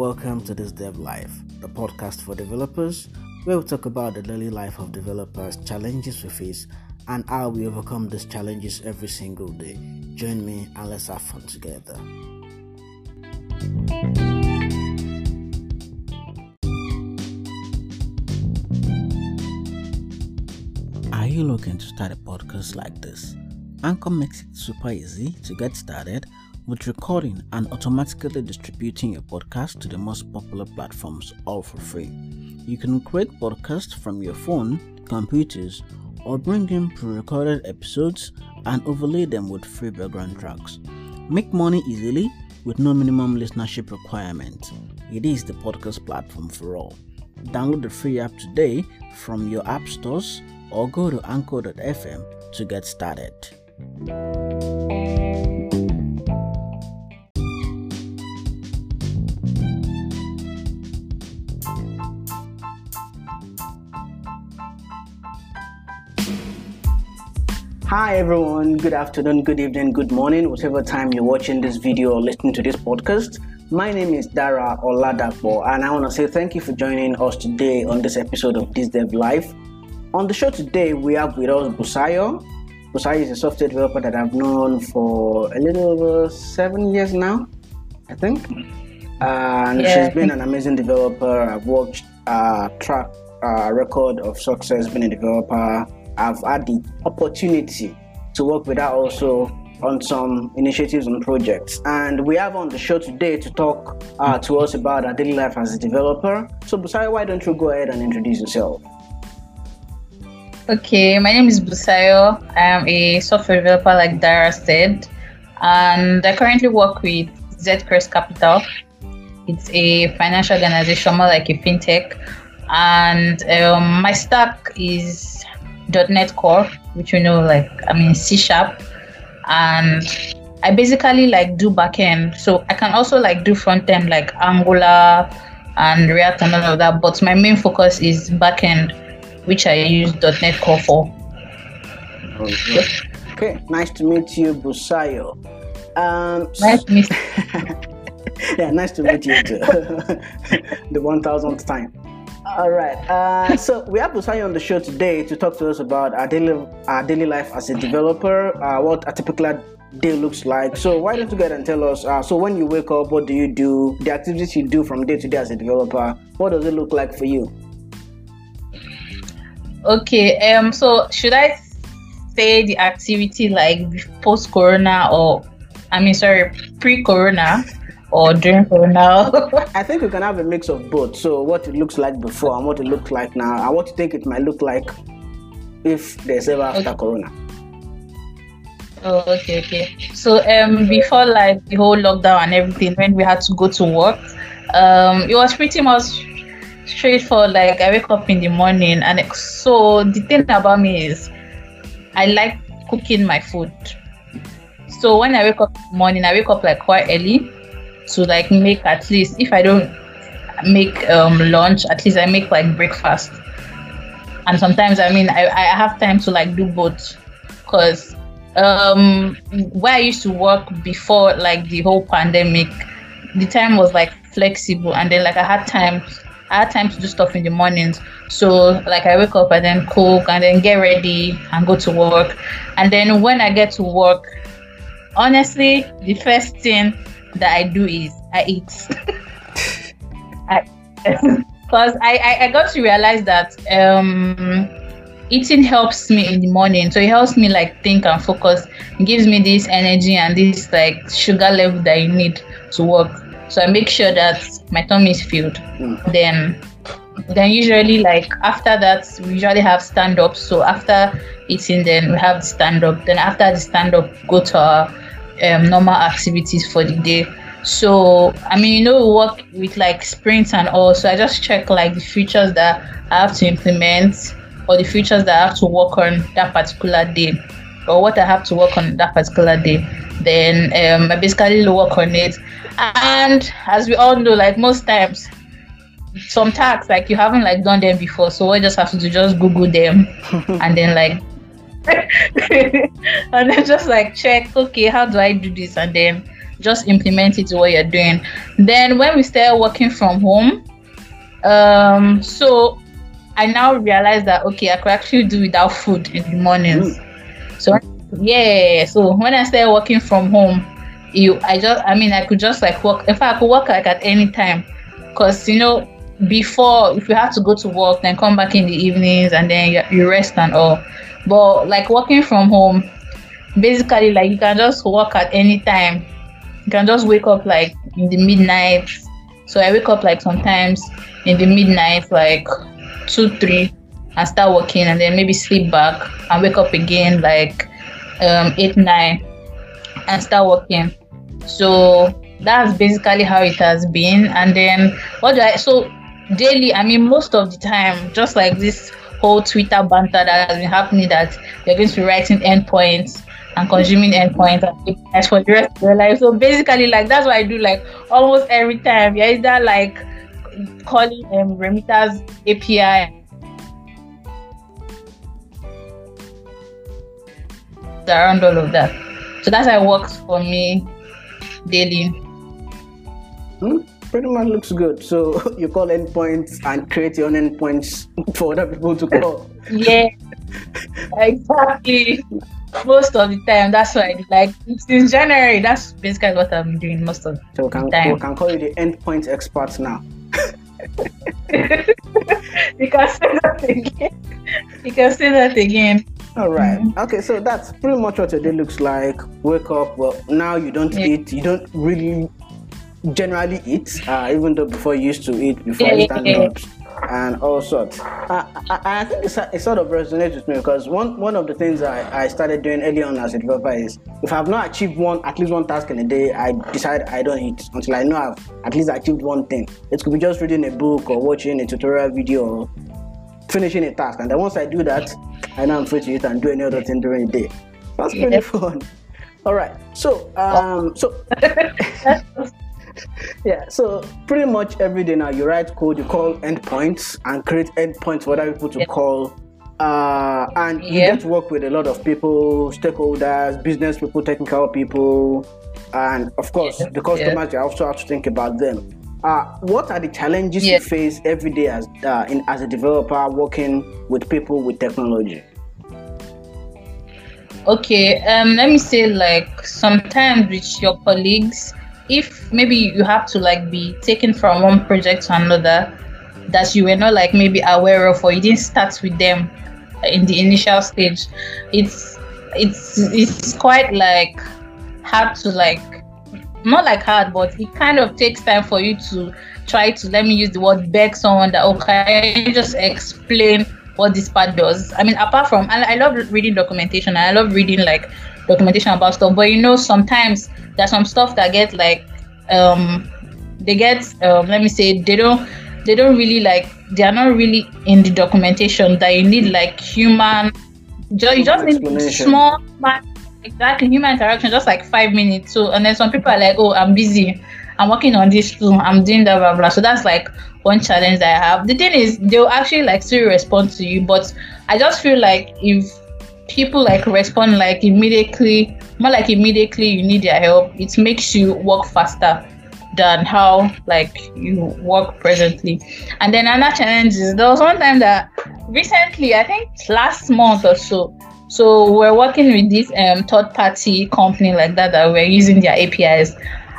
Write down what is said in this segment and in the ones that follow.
Welcome to this Dev Life, the podcast for developers, where we talk about the daily life of developers, challenges we face, and how we overcome these challenges every single day. Join me and let's have fun together. Are you looking to start a podcast like this? Anchor makes it super easy to get started with recording and automatically distributing your podcast to the most popular platforms all for free. You can create podcasts from your phone, computers, or bring in pre recorded episodes and overlay them with free background tracks. Make money easily with no minimum listenership requirement. It is the podcast platform for all. Download the free app today from your app stores or go to anchor.fm to get started. Hi everyone, good afternoon, good evening, good morning, whatever time you're watching this video or listening to this podcast. My name is Dara Oladapo and I want to say thank you for joining us today on this episode of This Dev Life. On the show today, we have with us Busayo. Busayo is a software developer that I've known for a little over seven years now, I think. And Yeah. she's been an amazing developer. I've watched uh, track uh, record of success being a developer. I've had the opportunity to work with her also on some initiatives and projects. And we have on the show today to talk uh, to us about our daily life as a developer. So, Busayo, why don't you go ahead and introduce yourself? Okay, my name is Busayo. I am a software developer, like Dara said, and I currently work with Zedcrest Capital. It's a financial organization, more like a fintech, and um, my stack is .NET Core, which you know, like I mean C Sharp, and I basically like do backend. So I can also like do front end, like Angular and React and all of that. But my main focus is backend which I use .NET Core for. Okay, nice to meet you, Busayo. Um, Nice to meet yeah, nice to meet you too. the 1000th time. All right. Uh, so we have Busayo on the show today to talk to us about our daily, our daily life as a developer, uh, what a typical day looks like. So why don't you go ahead and tell us? Uh, so when you wake up, what do you do? The activities you do from day to day as a developer. What does it look like for you? Okay, um, so should I say the activity like post Corona or I mean sorry, pre Corona or during Corona? I think we can have a mix of both. So what it looks like before and what it looks like now, and what you think it might look like if there's ever after Okay. Corona. oh, okay, okay. So um before like the whole lockdown and everything, when we had to go to work, um it was pretty much straightforward. Like I wake up in the morning and it, so the thing about me is I like cooking my food. So when I wake up in the morning, I wake up like quite early to like make at least if I don't make um lunch, at least I make like breakfast. And sometimes I mean I, I have time to like do both because um where I used to work before like the whole pandemic, the time was like flexible and then like I had time I had time to do stuff in the mornings. So like I wake up and then cook and then get ready and go to work. And then when I get to work, honestly, the first thing that I do is I eat. I because I, I, I got to realize that um eating helps me in the morning. So it helps me like think and focus. It gives me this energy and this like sugar level that you need to work. So I make sure that my tummy is filled. Mm. Then then usually like after that we usually have stand up. So after eating then we have the stand up. Then after the stand up go to our um, normal activities for the day. So I mean you know we work with like sprints and all. So I just check like the features that I have to implement or the features that I have to work on that particular day or what I have to work on that particular day. Then um, I basically work on it. And as we all know, like most times, some tasks like you haven't like done them before, so what you just have to do just Google them and then like and then just like check, okay, how do I do this? And then just implement it to what you're doing. Then when we started working from home, um, so I now realize that okay, I could actually do without food in the mornings. Mm. So yeah, so when I started working from home, you I just I mean I could just like work. In fact, I could work like at any time, cause you know before if you have to go to work then come back in the evenings and then you, you rest and all but like working from home basically like you can just work at any time. You can just wake up like in the midnight. So i wake up like sometimes in the midnight like two three and start working and then maybe sleep back and wake up again like um eight nine and start working. So that's basically how it has been. And then what do i so daily i mean most of the time just like this whole twitter banter that has been happening that they're going to be writing endpoints and consuming endpoints as for the rest of their life. So basically like that's what i do like almost every time. Yeah either like calling um Remita's api around all of that. So that's how it works for me daily. Hmm? Pretty much looks good. So you call endpoints and create your own endpoints for other people to call. yeah, exactly. Most of the time, that's why like since January, that's basically what I'm doing most of so we can, the time. We can call you the endpoint expert now. you can say that again. You can say that again. All right. mm-hmm. Okay, so that's pretty much what your day looks like. Wake up. Well, now you don't yeah. eat. You don't really generally eat, uh, even though before you used to eat before yeah, stand yeah. ups and all sorts. Uh, I, I, think it sort of resonates with me because one, one of the things I, I started doing early on as a developer is if I've not achieved one, at least one task in a day, I decide I don't eat until I know I've at least achieved one thing. It could be just reading a book or watching a tutorial video or finishing a task. And then once I do that, I know I'm free to eat and do any other thing during the day. That's pretty fun. All right. So, um, so yeah, so pretty much every day now you write code, you call endpoints and create endpoints for other people to call. Uh, and you get to work with a lot of people, stakeholders, business people, technical people, and of course the customers. You also have to think about them. Uh, what are the challenges you face every day as uh, in, as a developer working with people with technology? Okay, um, let me say like sometimes with your colleagues, if maybe you have to like be taken from one project to another that you were not like maybe aware of or you didn't start with them in the initial stage it's it's it's quite like hard to like not like hard but it kind of takes time for you to try to let me use the word beg someone that okay just explain what this part does? I mean apart from I, I love reading documentation i love reading like documentation about stuff. But you know sometimes there's some stuff that get like um they get um, let me say they don't they don't really like they are not really in the documentation that you need like human just, you just need small exactly human interaction just like five minutes. So and then some people are like oh i'm busy. I'm working on this too. I'm doing that blah blah. So that's like one challenge that i have. The thing is they'll actually like still respond to you but i just feel like if people like respond like immediately more like immediately you need their help. It makes you work faster than how like you work presently. And then another challenge is there was one time that recently i think last month or so so we're working with this um, third party company like that that we're using their apis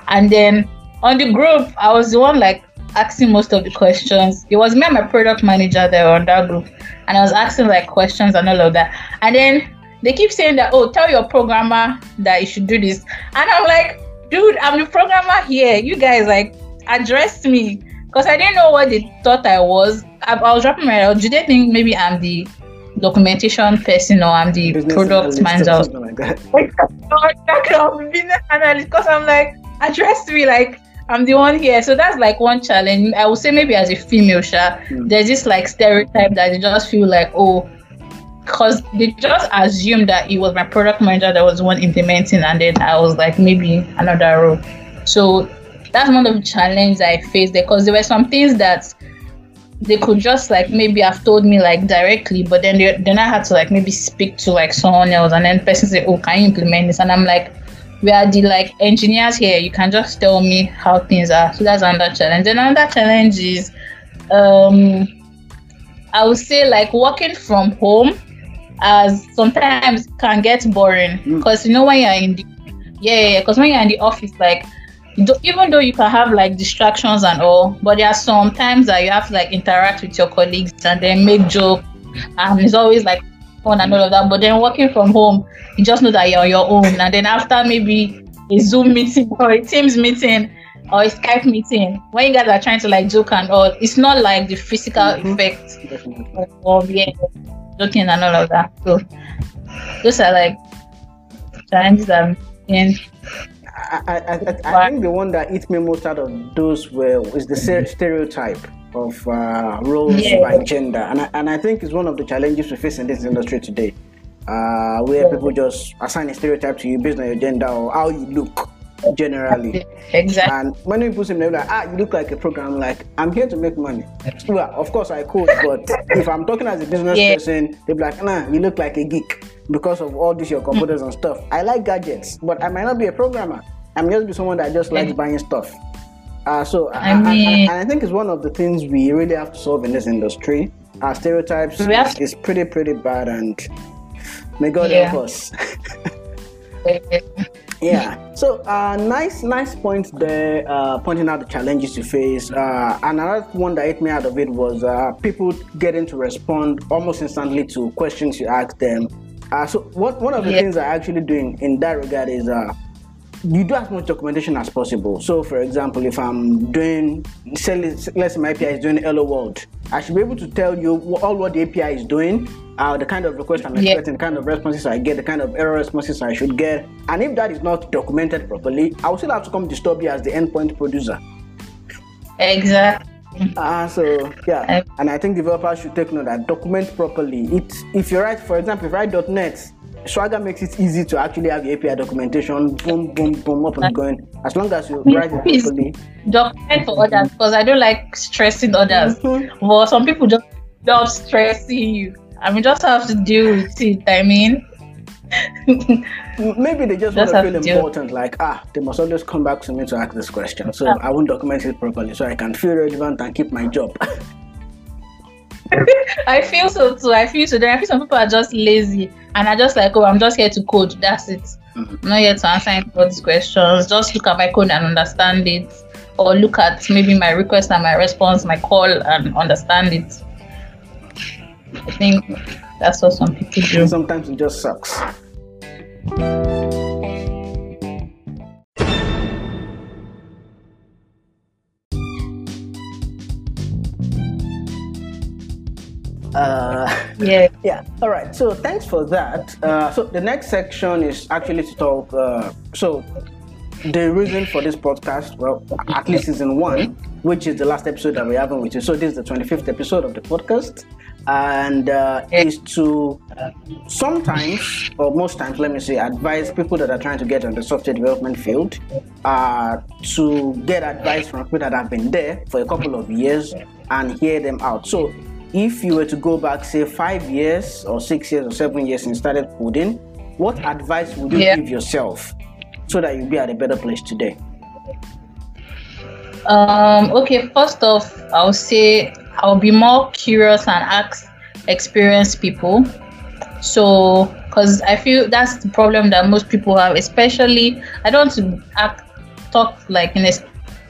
and then on the group i was the one like asking most of the questions. It was me and my product manager there on that group, and I was asking like questions and all of that. And then they keep saying that, oh, tell your programmer that you should do this. And I'm like, dude, I'm the programmer here. You guys like address me because I didn't know what they thought I was. I, I was dropping my. Do they think maybe I'm the documentation person or I'm the business product manager? Or something like that. Like, business analyst because I'm like address me like I'm the one here. So that's like one challenge. I would say maybe as a female, Sha, mm. there's this like stereotype that they just feel like, oh, because they just assumed that it was my product manager that was the one implementing, and then I was like maybe another role. So that's one of the challenges I faced there because there were some things that they could just like maybe have told me like directly, but then they, then I had to like maybe speak to like someone else, and then person say, "Oh, can you implement this?" And I'm like, we are the like engineers here. You can just tell me how things are. So that's another challenge. And another challenge is, um, I would say like working from home, as sometimes can get boring because mm. you know when you're in the yeah, because when you're in the office, like even though you can have like distractions and all, but there are some times that you have to like interact with your colleagues and then make jokes, and it's always like and all of that. But then working from home, you just know that you're on your own, and then after maybe a Zoom meeting or a Teams meeting or a Skype meeting, when you guys are trying to like joke and all, it's not like the physical mm-hmm. effect of yeah, joking and all of that. So those are like challenges I'm I, I, I, I think the one that hit me most out of those were is the stereotype of uh, roles yeah. by gender, and I, and I think it's one of the challenges we face in this industry today, uh, where people just assign a stereotype to you based on your gender or how you look generally. Exactly. And when people say like, ah, you look like a program, like I'm here to make money. Well, of course I could, but if I'm talking as a business yeah. person, they're like, nah, you look like a geek because of all these your computers and stuff. I like gadgets, but I might not be a programmer. I'm just be someone that just likes buying stuff. Uh, so I, mean, I, I, I, think it's one of the things we really have to solve in this industry. Our stereotypes is, is pretty pretty bad, and may God yeah. help us. yeah. So uh, nice nice points there, uh, pointing out the challenges you face. Uh, another one that hit me out of it was uh, people getting to respond almost instantly to questions you ask them. Uh, so what one of the yeah. things I'm actually doing in that regard is uh, you do as much documentation as possible. So, for example, if I'm doing, say, let's say my API is doing Hello World, I should be able to tell you all what the API is doing, uh, the kind of request I'm expecting, yeah. the kind of responses I get, the kind of error responses I should get. And if that is not documented properly, I will still have to come disturb you as the endpoint producer. Exactly. Uh, so yeah, and I think developers should take note that document properly. It if you write, for example, if you write .NET, Swagger makes it easy to actually have your API documentation, boom, boom, boom, up and going. As long as you write it properly. Document for others because I don't like stressing others. Mm-hmm. But some people just love stressing you. I mean, just have to deal with it. I mean, maybe they just, just want to feel important. Like, ah, they must always come back to me to ask this question, so yeah. I won't document it properly, so I can feel relevant and keep my job. I feel so too. I feel so. Then I feel some people are just lazy and are just like, oh, I'm just here to code. That's it. Mm-hmm. I'm not here to answer any of these questions. Just look at my code and understand it, or look at maybe my request and my response, my call, and understand it. I think that's what some people do. Sometimes it just sucks. Uh, yeah. Yeah. All right. So thanks for that. Uh, so the next section is actually to talk. Uh, so the reason for this podcast, well, at least season one, which is the last episode that we're having with you. So this is the 25th episode of the podcast, and uh, is to sometimes or most times, let me say, advise people that are trying to get on the software development field uh, to get advice from people that have been there for a couple of years and hear them out. So if you were to go back, say five years or six years or seven years and started coding, what advice would you yeah. give yourself so that you'll be at a better place today? Um, okay, first off, I'll say I'll be more curious and ask experienced people. So, because I feel that's the problem that most people have, especially I don't act, talk like in a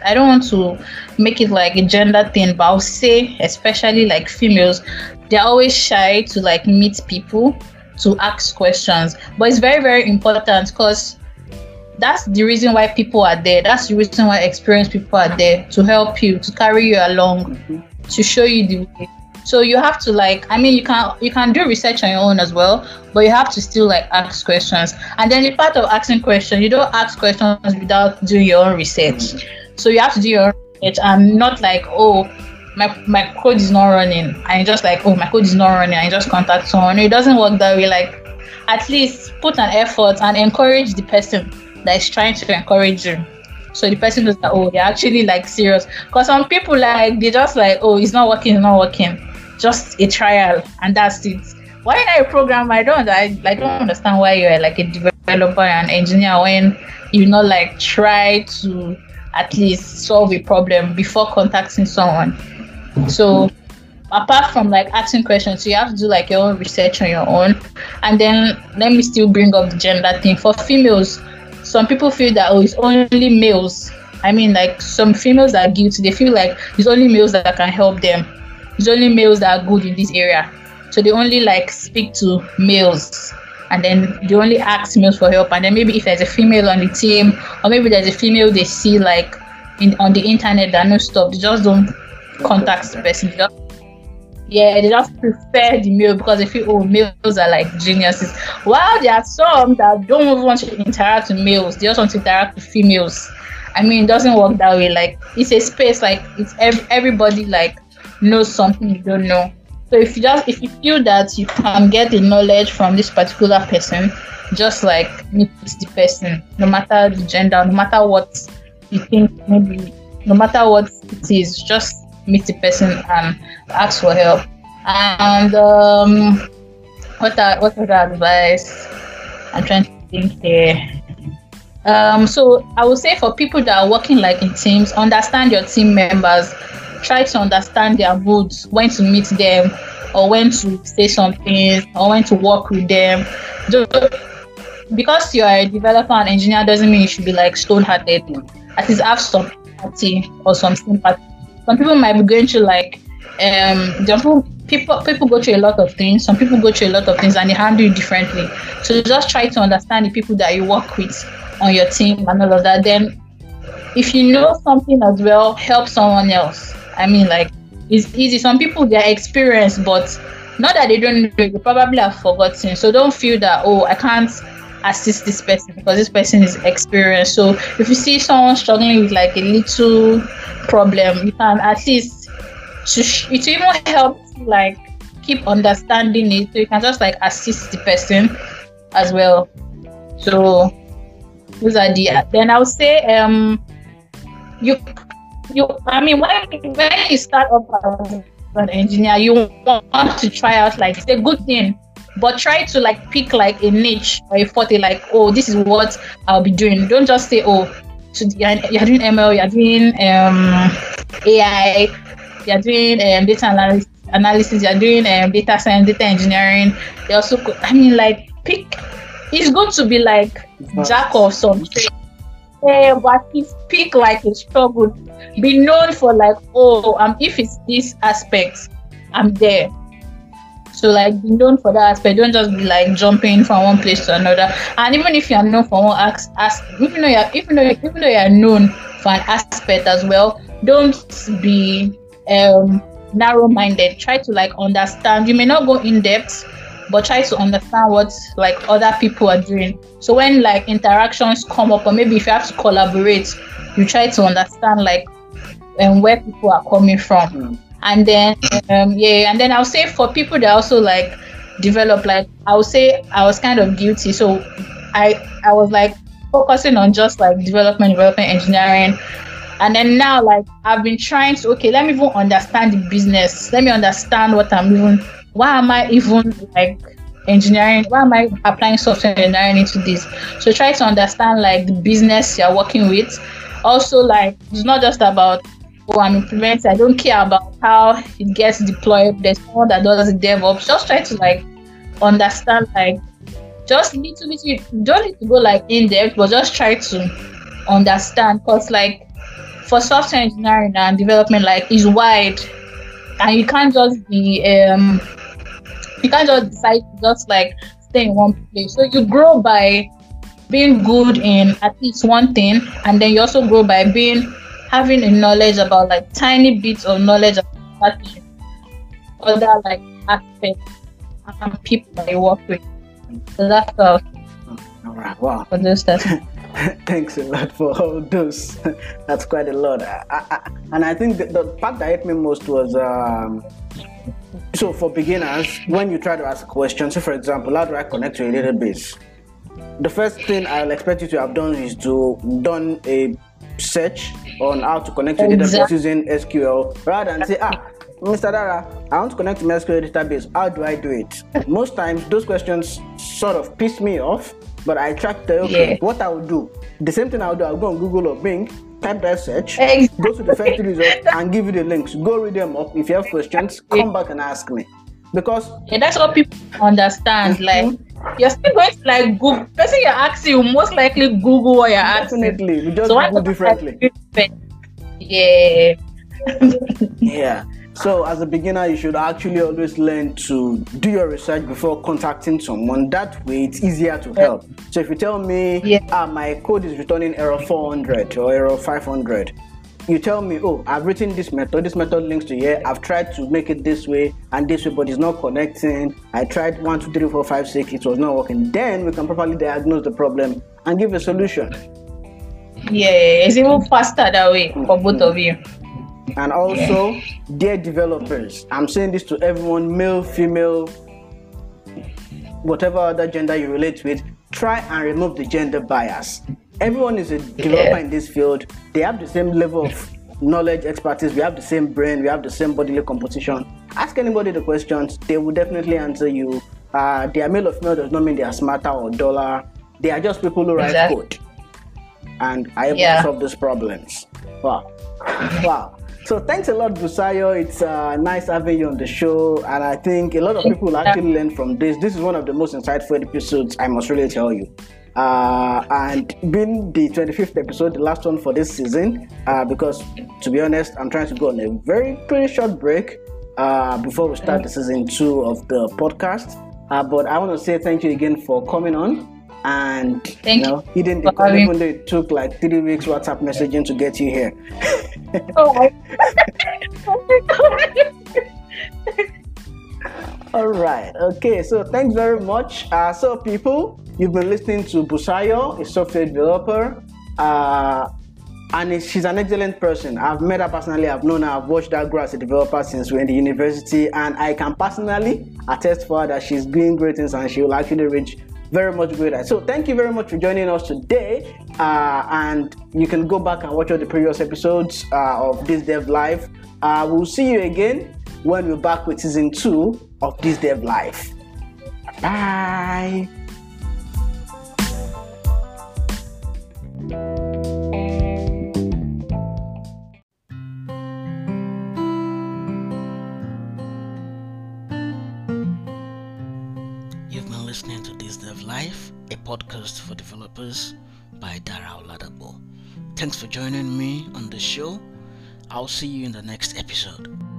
I don't want to make it like a gender thing, but I'll say, especially like females, they're always shy to like meet people to ask questions. But it's very, very important because that's the reason why people are there. That's the reason why experienced people are there to help you, to carry you along, mm-hmm. to show you the way. So you have to like, I mean, you can you can do research on your own as well, but you have to still like ask questions. And then the part of asking questions, you don't ask questions without doing your own research. So you have to do your research and not like, oh, my, my code is not running. And just like, oh, my code is not running. I just contact someone. It doesn't work that way. Like, at least put an effort and encourage the person that is trying to encourage you. So the person knows that, oh, they're actually like serious. Because some people like, they just like, oh, it's not working, it's not working. Just a trial and that's it. Why not a program? I don't, I like don't understand why you're like a developer and engineer when you not like try to at least solve a problem before contacting someone. So apart from like asking questions, you have to do like your own research on your own. And then let me still bring up the gender thing. For females, some people feel that oh it's only males. I mean like some females are guilty. They feel like it's only males that can help them. It's only males that are good in this area. So they only like speak to males and then they only ask males for help. And then maybe if there's a female on the team, or maybe there's a female they see like in on the internet that no stop, they just don't contact the person. They just yeah, they just prefer the male because they feel oh males are like geniuses. While there are some that don't even want to interact with males, they just want to interact with females. I mean, it doesn't work that way. Like it's a space like it's ev- everybody like knows something you don't know. So if you just if you feel that you can get the knowledge from this particular person, just like meet the person, no matter the gender, no matter what you think maybe no matter what it is, just meet the person and ask for help. And um, what are, what other advice? I'm trying to think here. Um, so I would say for people that are working like in teams, understand your team members. Try to understand their moods, when to meet them, or when to say something, or when to work with them. Because you're a developer and engineer doesn't mean you should be like stone-hearted. At least have some empathy or some sympathy some people might be going through like um people people people go through a lot of things. Some people go through a lot of things and they handle it differently. So just try to understand the people that you work with on your team and all of that. Then if you know something as well help someone else. I mean like it's easy. Some people they're experienced but not that they don't know. They probably have forgotten. So don't feel that oh i can't assist this person because this person is experienced. So if you see someone struggling with like a little problem, you can at least it even help like keep understanding it. So you can just like assist the person as well. So those are the then I would say um you you I mean when when you start off as an engineer you want to try out like it's a good thing but try to like pick like a niche or a forte like oh this is what i'll be doing. Don't just say oh so you're, you're doing ml you're doing um ai you're doing um, data analysis analysis you're doing um, data science data engineering. They also i mean like pick it's going to be like jack of something yeah, but if pick like a struggle. Be known for like oh um if it's this aspect i'm there so like be known for that aspect. Don't just be like jumping from one place to another. And even if you are known for one ask even though you're even though even though you are known for an aspect as well, don't be um narrow-minded. Try to like understand. You may not go in depth, but try to understand what like other people are doing. So when like interactions come up, or maybe if you have to collaborate, you try to understand like and um, where people are coming from. Mm and then um, yeah and then i'll say for people that also like develop like i'll say i was kind of guilty. So i i was like focusing on just like development development engineering. And then now like i've been trying to okay let me even understand the business. Let me understand what i'm even why am i even like engineering why am i applying software engineering into this? So try to understand like the business you're working with. Also like it's not just about oh, I'm implementing. I don't care about how it gets deployed. There's someone that does DevOps. Just try to like understand like just little bit. You don't need to go like in depth, but just try to understand. Cause like for software engineering and development, like is wide, and you can't just be um you can't just decide to just like stay in one place. So you grow by being good in at least one thing, and then you also grow by being having a knowledge about like tiny bits of knowledge about other like aspects and people that you work with. So that's all. All right. Wow. For those that. Thanks a lot for all those. That's quite a lot. I, I, and I think the, the, part that hit me most was um, so for beginners, when you try to ask questions, so for example, how do I connect to a database? The first thing I'll expect you to have done is to done a search on how to connect to exactly. database using SQL rather than say, ah, Mr. Dara, I want to connect to my SQL database. How do I do it? Most times, those questions sort of piss me off But I tried to okay, Yeah. what I would do, the same thing I would do, I'll go on Google or Bing, type that search, Exactly. go to the first result, and give you the links. Go read them up. If you have questions, come back and ask me. Because Yeah, that's what people understand. Like you're still going to like Google. Person you're asking will most likely Google what you're asking. definitely, we just So Google differently. Yeah. Yeah. So as a beginner, you should actually always learn to do your research before contacting someone. That way, it's easier to help. So if you tell me, Yeah. ah, my code is returning error 400 or error 500, you tell me, oh, I've written this method. This method links to here. I've tried to make it this way and this way, but it's not connecting. I tried one, two, three, four, five, six. It was not working. Then we can properly diagnose the problem and give a solution. Yeah, it's even faster that way for mm-hmm. both of you. And also, dear developers, I'm saying this to everyone, male, female, whatever other gender you relate with, try and remove the gender bias. Everyone is a developer in this field. They have the same level of knowledge, expertise. We have the same brain. We have the same bodily composition. Ask anybody the questions, they will definitely answer you. Uh, they are male or female does not mean they are smarter or duller. They are just people who write Exactly. code and are able Yeah. to solve those problems. Wow. wow. So thanks a lot, Busayo. It's uh, nice having you on the show, and I think a lot of people will actually learn from this. This is one of the most insightful episodes, I must really tell you. Uh, and being the 25th episode, the last one for this season, uh, because to be honest, I'm trying to go on a very pretty short break uh, before we start the season two of the podcast. Uh, but I want to say thank you again for coming on. And Thank you know, you having- even though it took like three weeks WhatsApp messaging to get you here. Oh my All right. Okay. So thanks very much. Uh, so people, you've been listening to Busayo, a software developer, uh, and she's an excellent person. I've met her personally. I've known her. I've watched her grow as a developer since we're in the university, and I can personally attest for her that she's doing great things and she will actually reach very much greater. So thank you very much for joining us today. Uh, and you can go back and watch all the previous episodes uh, of This Dev Life. Uh, we'll see you again when we're back with season two of This Dev Life. Bye. You've been listening to This Dev Life, a podcast for developers by Dara Oladapo. Thanks for joining me on the show. I'll see you in the next episode.